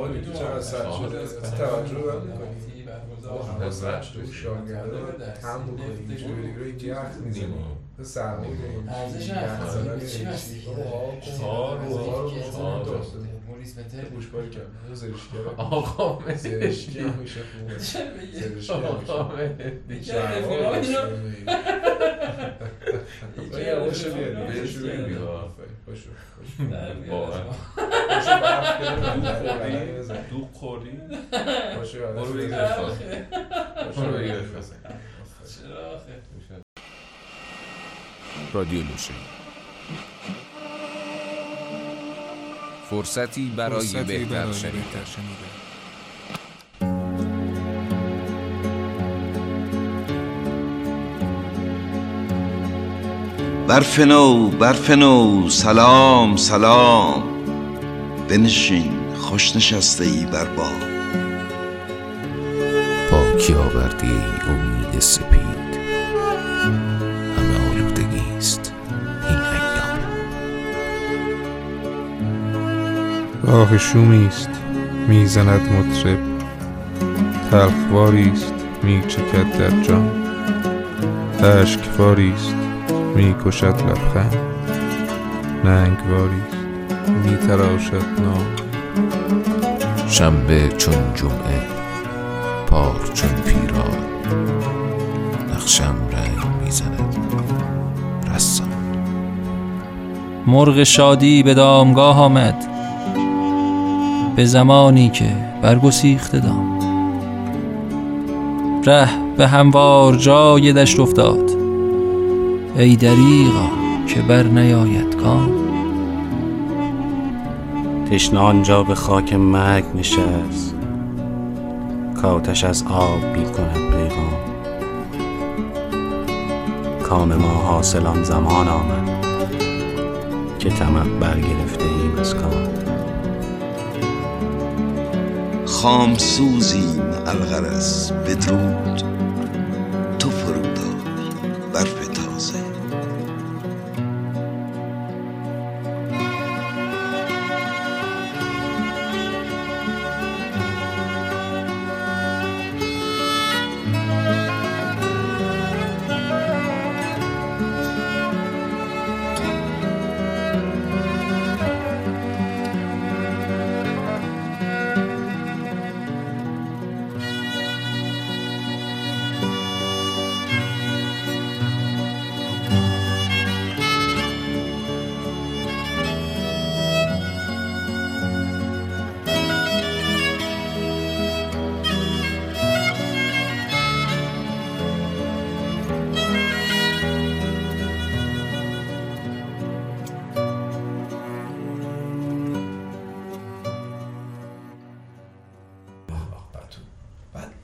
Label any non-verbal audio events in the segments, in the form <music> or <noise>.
قولی تو چقدر سر شده؟ توجه رو می‌کنی؟ هوا سر شده. و شاگرده هم بکنی. اینجوری رو اینجا یخ می‌زنی تو سرما می‌کنی ارزش افغانی چی هست چهار و چهار موریس متر گوش باری کرد زرشگر آقا زرشکی هم میشه هم میشه. بیاد بهش واقعا. دو برو بگیر. برو بگیر. چرا رادیو لوشه فرصتی برای بهتر شنیدن برف نو برف نو سلام سلام. بنشین خوش نشسته ای بر بام پاکی آورده ای امید سپید. همه آلودگی است. این ایام. راه شومی است. می‌زند مطرب. تلخواری است. میچکد در جام اشکواری است. می‌کشد لبخند. ننگواری است میتراشد نام. شنبه چون جمعه پار چون پیرار نقشم رنگ می‌زند. رسام مرغ شادی به دامگاه آمد. به زمانی که برگسیخته دام. ره به هموار جای دشت افتاد. ای دریغا که بر نیاید کام. تشنه آنجا به خاک مرگ نشست. کاتش از آب می کند پیغام. کام ما حاصل آن زمان آمد که طمع برگرفته ایم از کام. خام سوزیم الغرس بدرود.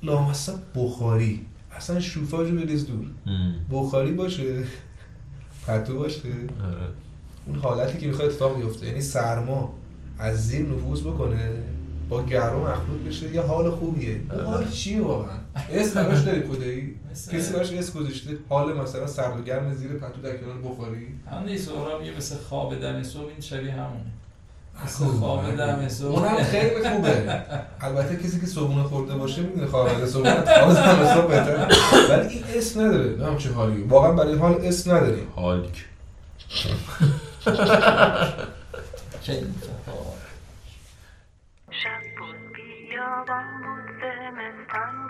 لامصب بخاری. اصلا شوفاژو بریز دور. بخاری باشه. پتو باشه. آره. اون حالتی که می‌خواد اتفاق بیفته. یعنی سرما از زیر نفوذ بکنه با گرم مخلوط بشه یه حال خوبیه. اون حال چیه واقعا؟ اسم براش داری مثل- کسی براش اسم گذاشته؟ حال مثلا سرد و گرم زیر پتو در کنار بخاری؟ همون این سهراب یه مثل خواب دم صبح این شبیه همونه. اونم خیلی خوبه. <laughs> البته کسی که صبحونه خورده باشه می‌دونه خواب صبحونه دم صبح بهتره. ولی این اسم نداره. نمی‌دونم چه حالی. واقعا برای این حال اسم نداره. هالک. شب بود بیابان بود زمستان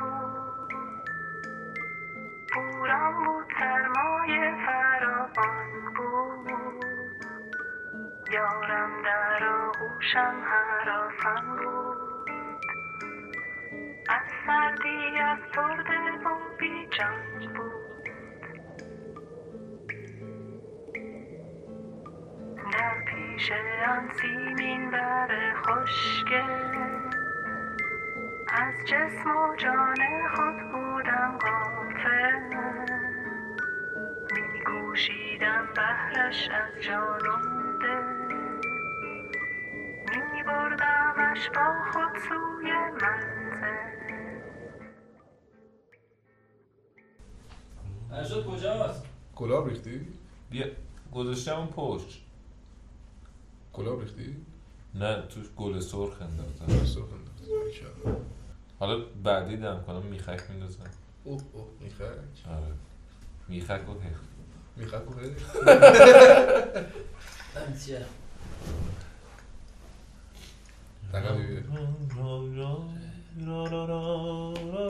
هراسان بود از سردی از برده و بیجان بود در پیش آن سیمین بر خشکه از جسم و جان خود بودم غافل میگوشیدم بهرش از جان با خود سوی منزل کجاست؟ گلاب ریختی؟ بیا گذاشتم اون پشت. گلاب ریختی؟ نه توش گل سرخ انداختن سرخ انداخت. باریکلا. حالا بعدی دم کنم میخک میندازن اوه اوه میخک. آره. میخک اوکی میخک Like I'll be. No, no, no, no,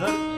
no.